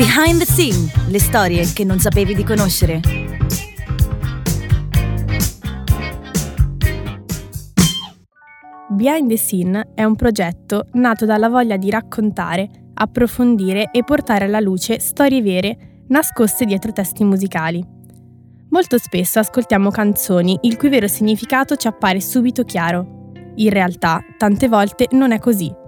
Behind the Scene, le storie che non sapevi di conoscere. Behind the Scene è un progetto nato dalla voglia di raccontare, approfondire e portare alla luce storie vere nascoste dietro testi musicali. Molto spesso ascoltiamo canzoni il cui vero significato ci appare subito chiaro. In realtà, tante volte non è così.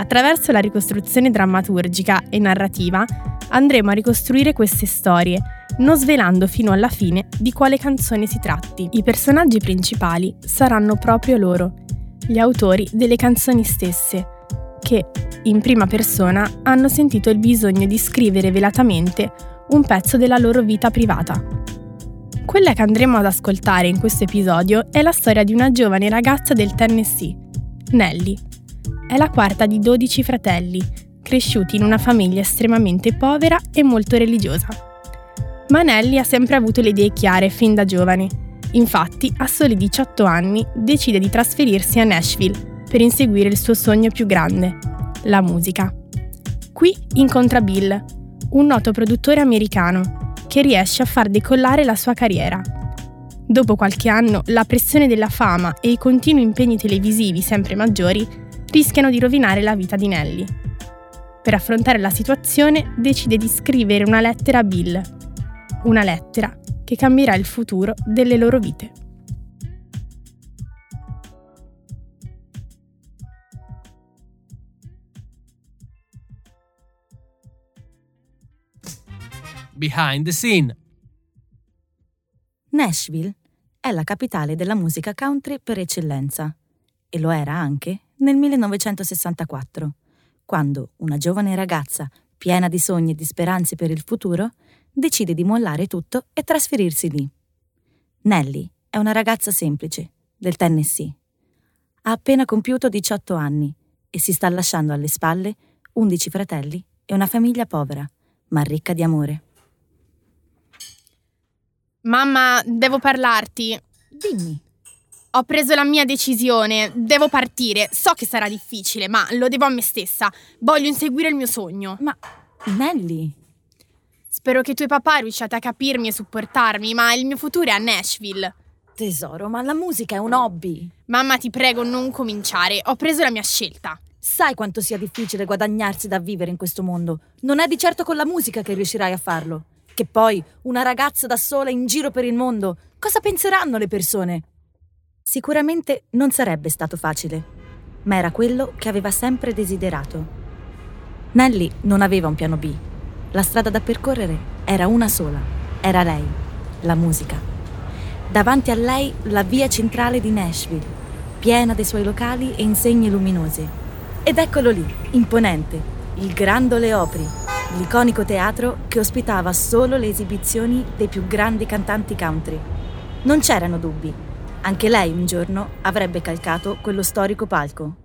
Attraverso la ricostruzione drammaturgica e narrativa andremo a ricostruire queste storie, non svelando fino alla fine di quale canzone si tratti. I personaggi principali saranno proprio loro, gli autori delle canzoni stesse, che, in prima persona, hanno sentito il bisogno di scrivere velatamente un pezzo della loro vita privata. Quella che andremo ad ascoltare in questo episodio è la storia di una giovane ragazza del Tennessee, Nelly. È la quarta di 12 fratelli, cresciuti in una famiglia estremamente povera e molto religiosa. Ma Nelly ha sempre avuto le idee chiare fin da giovane. Infatti, a soli 18 anni, decide di trasferirsi a Nashville per inseguire il suo sogno più grande, la musica. Qui incontra Bill, un noto produttore americano, che riesce a far decollare la sua carriera. Dopo qualche anno, la pressione della fama e i continui impegni televisivi sempre maggiori rischiano di rovinare la vita di Nelly. Per affrontare la situazione decide di scrivere una lettera a Bill, una lettera che cambierà il futuro delle loro vite. Behind the Scene. Nashville è la capitale della musica country per eccellenza e lo era anche nel 1964, quando una giovane ragazza, piena di sogni e di speranze per il futuro, decide di mollare tutto e trasferirsi lì. Nelly è una ragazza semplice, del Tennessee. Ha appena compiuto 18 anni e si sta lasciando alle spalle 11 fratelli e una famiglia povera, ma ricca di amore. Mamma, devo parlarti. Dimmi, Ho preso la mia decisione, devo partire. So che sarà difficile, ma lo devo a me stessa. Voglio inseguire il mio sogno. ma Nelly, Spero che tu e papà riusciate a capirmi e supportarmi, ma il mio futuro è a Nashville. tesoro, ma la musica è un hobby. Mamma, ti prego, non cominciare. Ho preso la mia scelta. Sai quanto sia difficile guadagnarsi da vivere in questo mondo. Non è di certo con la musica che riuscirai a farlo. Che poi, una ragazza da sola in giro per il mondo, cosa penseranno le persone? Sicuramente non sarebbe stato facile, ma era quello che aveva sempre desiderato. Nelly non aveva un piano B. La strada da percorrere era una sola. Era lei, la musica. Davanti a lei la via centrale di Nashville, piena dei suoi locali e insegne luminose. Ed eccolo lì, imponente, il Grand Ole Opry, l'iconico teatro che ospitava solo le esibizioni dei più grandi cantanti country. Non c'erano dubbi, anche lei un giorno avrebbe calcato quello storico palco.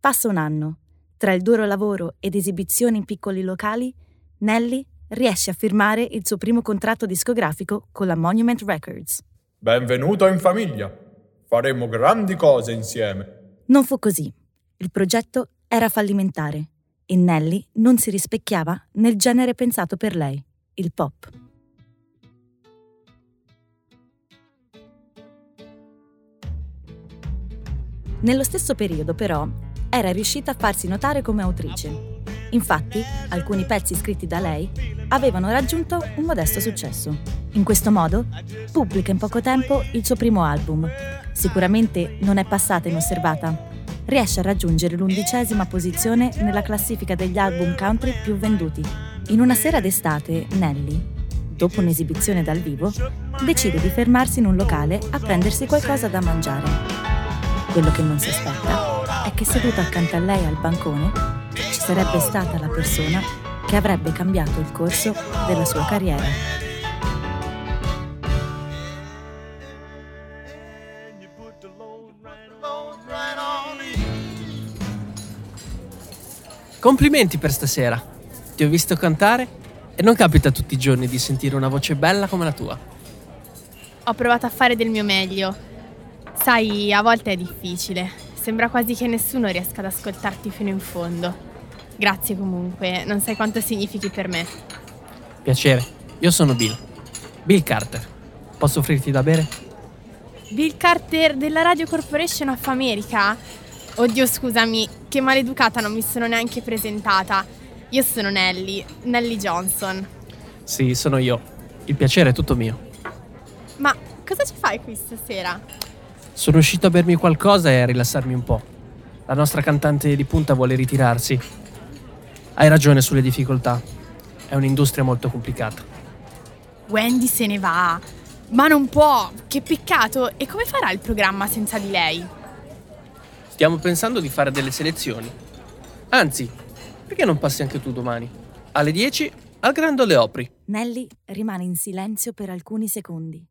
Passa un anno. Tra il duro lavoro ed esibizioni in piccoli locali, Nelly riesce a firmare il suo primo contratto discografico con la Monument Records. Benvenuto in famiglia. Faremo grandi cose insieme. Non fu così. Il progetto era fallimentare e Nelly non si rispecchiava nel genere pensato per lei, il pop. Nello stesso periodo, però, era riuscita a farsi notare come autrice. Infatti, alcuni pezzi scritti da lei avevano raggiunto un modesto successo. In questo modo, pubblica in poco tempo il suo primo album. Sicuramente non è passata inosservata. Riesce a raggiungere l'undicesima posizione nella classifica degli album country più venduti. In una sera d'estate, Nelly, dopo un'esibizione dal vivo, decide di fermarsi in un locale a prendersi qualcosa da mangiare. Quello che non si aspetta è che seduta accanto a lei al bancone ci sarebbe stata la persona che avrebbe cambiato il corso della sua carriera. Complimenti per stasera. Ti ho visto cantare e non capita tutti i giorni di sentire una voce bella come la tua. Ho provato a fare del mio meglio. Sai, a volte è difficile. Sembra quasi che nessuno riesca ad ascoltarti fino in fondo. Grazie comunque, non sai quanto significhi per me. Piacere, io sono Bill. Bill Carter. Posso offrirti da bere? Bill Carter della Radio Corporation of America? Oddio, scusami, che maleducata, non mi sono neanche presentata. Io sono Nelly, Nelly Johnson. Sì, sono io. Il piacere è tutto mio. Ma cosa ci fai qui stasera? Sono uscito a bermi qualcosa e a rilassarmi un po'. La nostra cantante di punta vuole ritirarsi. Hai ragione sulle difficoltà. È un'industria molto complicata. Wendy se ne va. Ma non può, che peccato. E come farà il programma senza di lei? Stiamo pensando di fare delle selezioni. Anzi, perché non passi anche tu domani? Alle 10 al Grande Ole Opri. Nelly rimane in silenzio per alcuni secondi.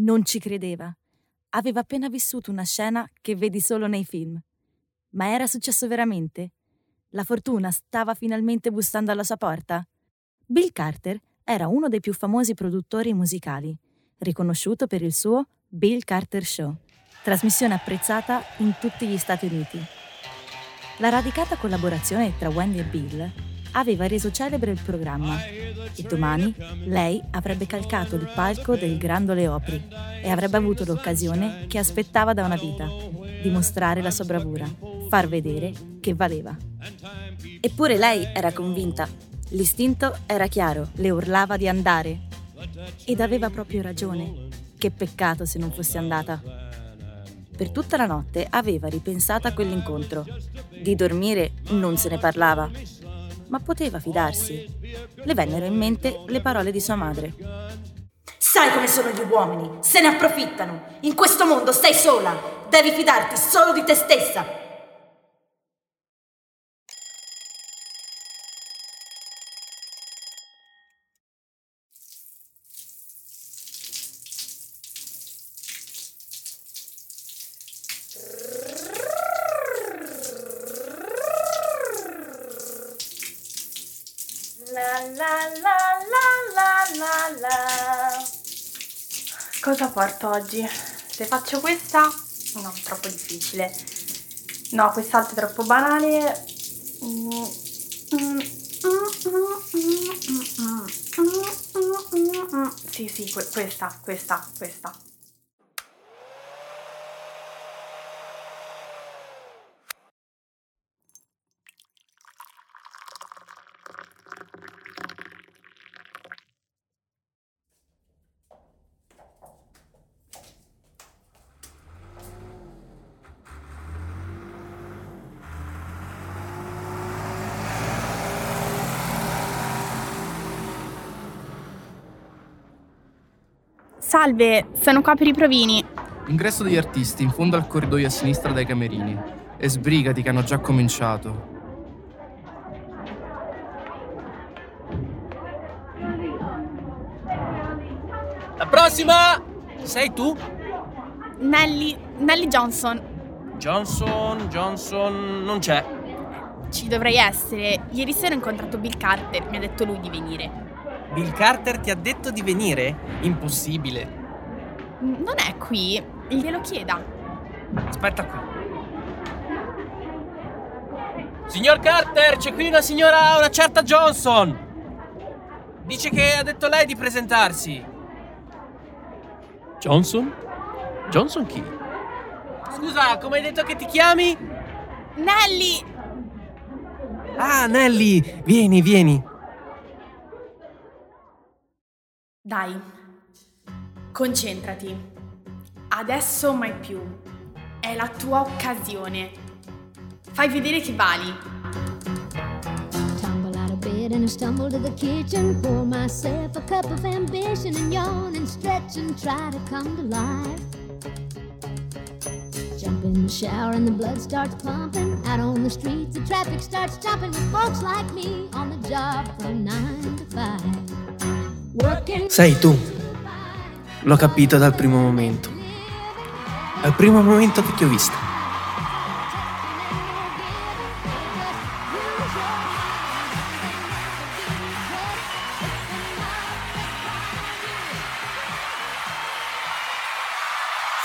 Non ci credeva. Aveva appena vissuto una scena che vedi solo nei film. Ma era successo veramente? La fortuna stava finalmente bussando alla sua porta? Bill Carter era uno dei più famosi produttori musicali, riconosciuto per il suo Bill Carter Show, trasmissione apprezzata in tutti gli Stati Uniti. La radicata collaborazione tra Wendy e Bill aveva reso celebre il programma e domani lei avrebbe calcato il palco del Grand Ole Opry e avrebbe avuto l'occasione che aspettava da una vita, dimostrare la sua bravura, far vedere che valeva. Eppure lei era convinta, l'istinto era chiaro, le urlava di andare ed aveva proprio ragione. Che peccato se non fosse andata. Per tutta la notte aveva ripensato a quell'incontro. Di dormire non se ne parlava, ma poteva fidarsi. Le vennero in mente le parole di sua madre. Sai come sono gli uomini, se ne approfittano. In questo mondo sei sola, devi fidarti solo di te stessa. La la la la la la la. Cosa porto oggi? Se faccio questa? No, troppo difficile. No, quest'altra è troppo banale. Sì, sì, que- questa, questa, questa. Salve, sono qua per i provini. Ingresso degli artisti in fondo al corridoio a sinistra dai camerini. E sbrigati che hanno già cominciato. La prossima! Sei tu? Nelly, Nelly Johnson. Johnson, Johnson, non c'è. Ci dovrei essere. Ieri sera ho incontrato Bill Carter, mi ha detto lui di venire. Bill Carter ti ha detto di venire? Impossibile. Non è qui, glielo chieda. Aspetta qui. Signor Carter, c'è qui una signora, una certa Johnson. Dice che ha detto lei di presentarsi. Johnson? Johnson chi? Scusa, come hai detto che ti chiami? Nelly! Ah, Nelly, vieni, vieni. Dai, concentrati. Adesso mai più. È la tua occasione. Fai vedere che vali. Tumble out of bed and I stumble to the kitchen. Pour myself a cup of ambition and yawn and stretch and try to come to life. Jump in the shower and the blood starts pumping. Out on the streets, the traffic starts jumping with folks like me on the job from nine to five. Sei tu. L'ho capito dal primo momento. Dal primo momento che ti ho vista.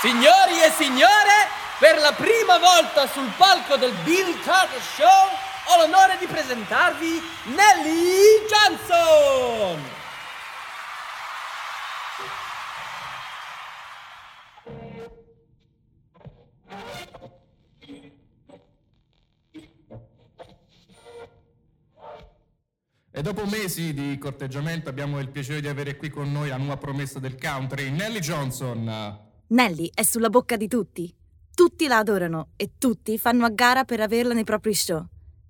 Signori e signore, per la prima volta sul palco del Bill Carter Show ho l'onore di presentarvi Nelly Johnson! E dopo mesi di corteggiamento abbiamo il piacere di avere qui con noi la nuova promessa del country, Nelly Johnson. Nelly è sulla bocca di tutti. Tutti la adorano e tutti fanno a gara per averla nei propri show.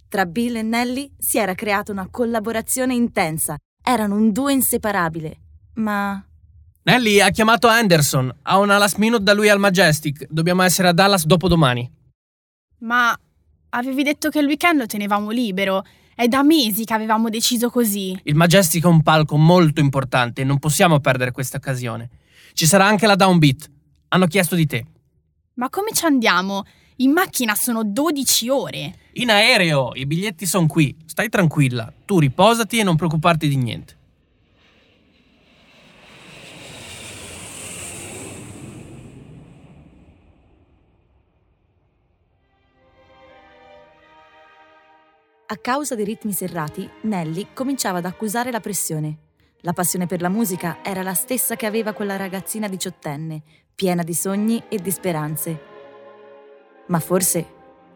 Tra Bill e Nelly si era creata una collaborazione intensa. Erano un duo inseparabile. Ma Nelly ha chiamato Anderson. Ha una last minute da lui al Majestic. Dobbiamo essere a Dallas dopodomani. Ma avevi detto che il weekend lo tenevamo libero. È da mesi che avevamo deciso così. Il Majestic è un palco molto importante e non possiamo perdere questa occasione. Ci sarà anche la downbeat. Hanno chiesto di te. Ma come ci andiamo? In macchina sono 12 ore. In aereo, i biglietti sono qui. Stai tranquilla. Tu riposati e non preoccuparti di niente. A causa dei ritmi serrati, Nelly cominciava ad accusare la pressione. La passione per la musica era la stessa che aveva quella ragazzina diciottenne, piena di sogni e di speranze. Ma forse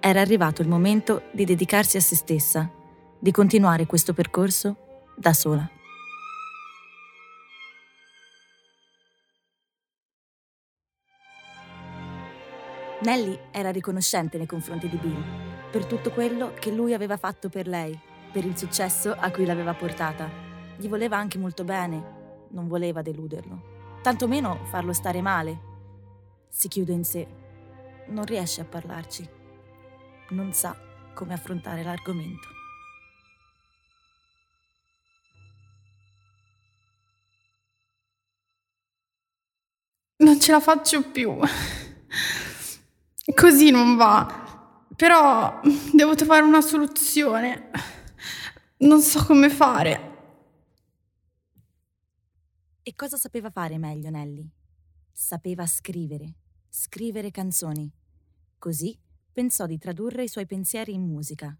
era arrivato il momento di dedicarsi a se stessa, di continuare questo percorso da sola. Nelly era riconoscente nei confronti di Bill per tutto quello che lui aveva fatto per lei, per il successo a cui l'aveva portata. Gli voleva anche molto bene, non voleva deluderlo, tantomeno farlo stare male. Si chiude in sé, non riesce a parlarci, non sa come affrontare l'argomento. Non ce la faccio più. Così non va. Però devo trovare una soluzione. Non so come fare. E cosa sapeva fare meglio Nelly? Sapeva scrivere, scrivere canzoni. Così pensò di tradurre i suoi pensieri in musica.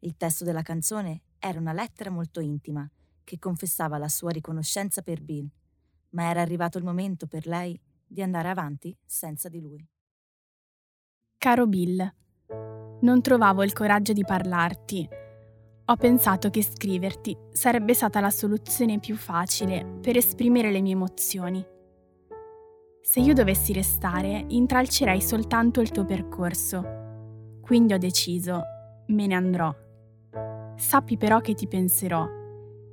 Il testo della canzone era una lettera molto intima che confessava la sua riconoscenza per Bill, ma era arrivato il momento per lei di andare avanti senza di lui. Caro Bill, non trovavo il coraggio di parlarti. Ho pensato che scriverti sarebbe stata la soluzione più facile per esprimere le mie emozioni. Se io dovessi restare, intralcerei soltanto il tuo percorso. Quindi ho deciso, me ne andrò. Sappi però che ti penserò.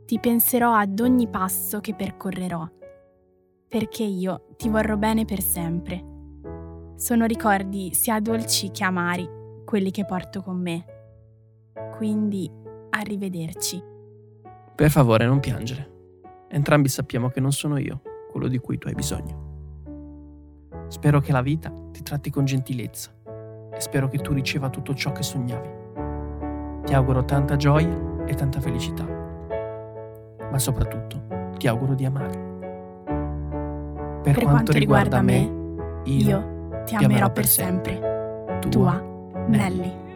Ti penserò ad ogni passo che percorrerò. Perché io ti vorrò bene per sempre. Sono ricordi sia dolci che amari quelli che porto con me. Quindi, arrivederci. Per favore, non piangere. Entrambi sappiamo che non sono io quello di cui tu hai bisogno. Spero che la vita ti tratti con gentilezza e spero che tu riceva tutto ciò che sognavi. Ti auguro tanta gioia e tanta felicità, ma soprattutto ti auguro di amare. Per, Per quanto riguarda me, io, io ti amerò per sempre. Tua Nelly.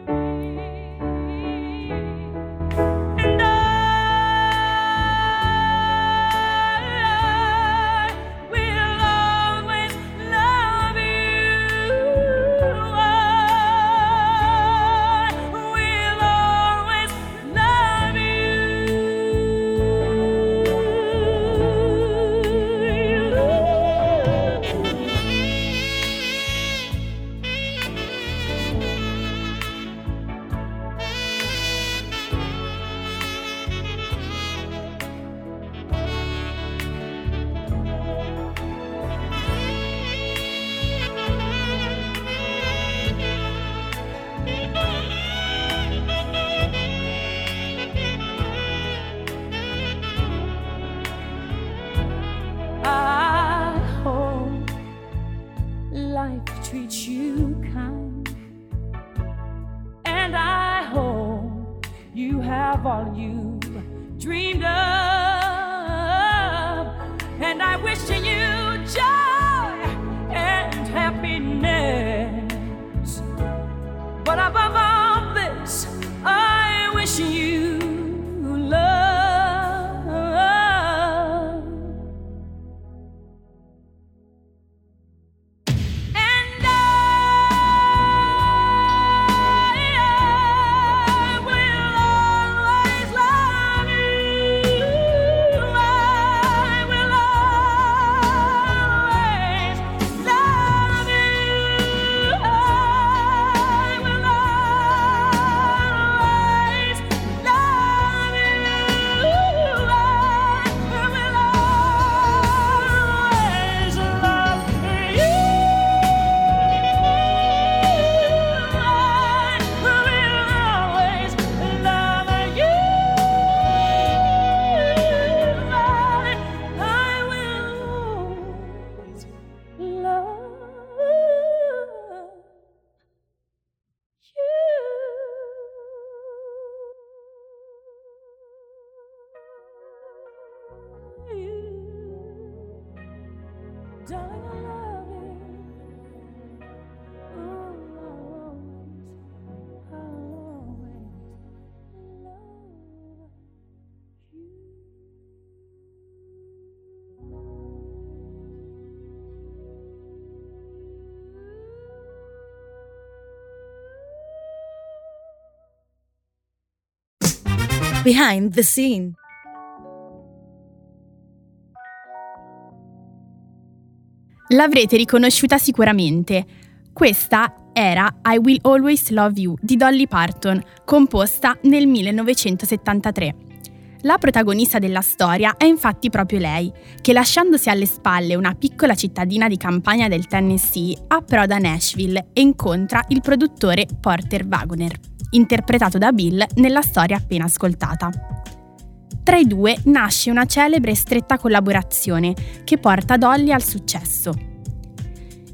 Behind the scene. L'avrete riconosciuta sicuramente. Questa era I Will Always Love You di Dolly Parton, composta nel 1973. La protagonista della storia è infatti proprio lei, che lasciandosi alle spalle una piccola cittadina di campagna del Tennessee, approda a Nashville e incontra il produttore Porter Wagoner, interpretato da Bill nella storia appena ascoltata. Tra i due nasce una celebre e stretta collaborazione che porta Dolly al successo.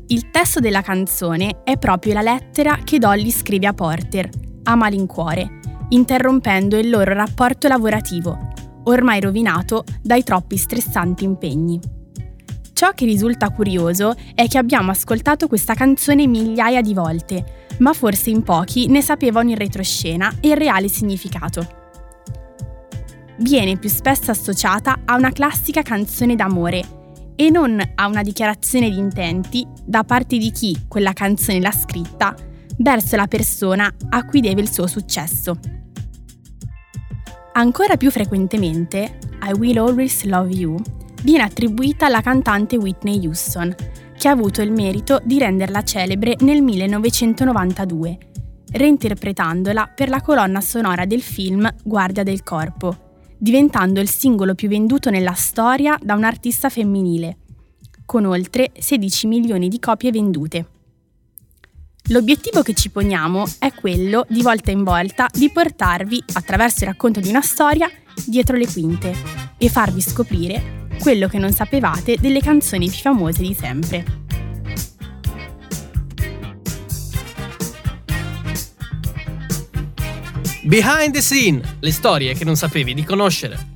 Il testo della canzone è proprio la lettera che Dolly scrive a Porter, a malincuore, interrompendo il loro rapporto lavorativo, ormai rovinato dai troppi stressanti impegni. Ciò che risulta curioso è che abbiamo ascoltato questa canzone migliaia di volte, ma forse in pochi ne sapevano il retroscena e il reale significato viene più spesso associata a una classica canzone d'amore e non a una dichiarazione di intenti da parte di chi quella canzone l'ha scritta verso la persona a cui deve il suo successo. Ancora più frequentemente, I Will Always Love You viene attribuita alla cantante Whitney Houston, che ha avuto il merito di renderla celebre nel 1992, reinterpretandola per la colonna sonora del film Guardia del Corpo, diventando il singolo più venduto nella storia da un artista femminile, con oltre 16 milioni di copie vendute. L'obiettivo che ci poniamo è quello, di volta in volta, di portarvi, attraverso il racconto di una storia, dietro le quinte e farvi scoprire quello che non sapevate delle canzoni più famose di sempre. Behind the scene, le storie che non sapevi di conoscere.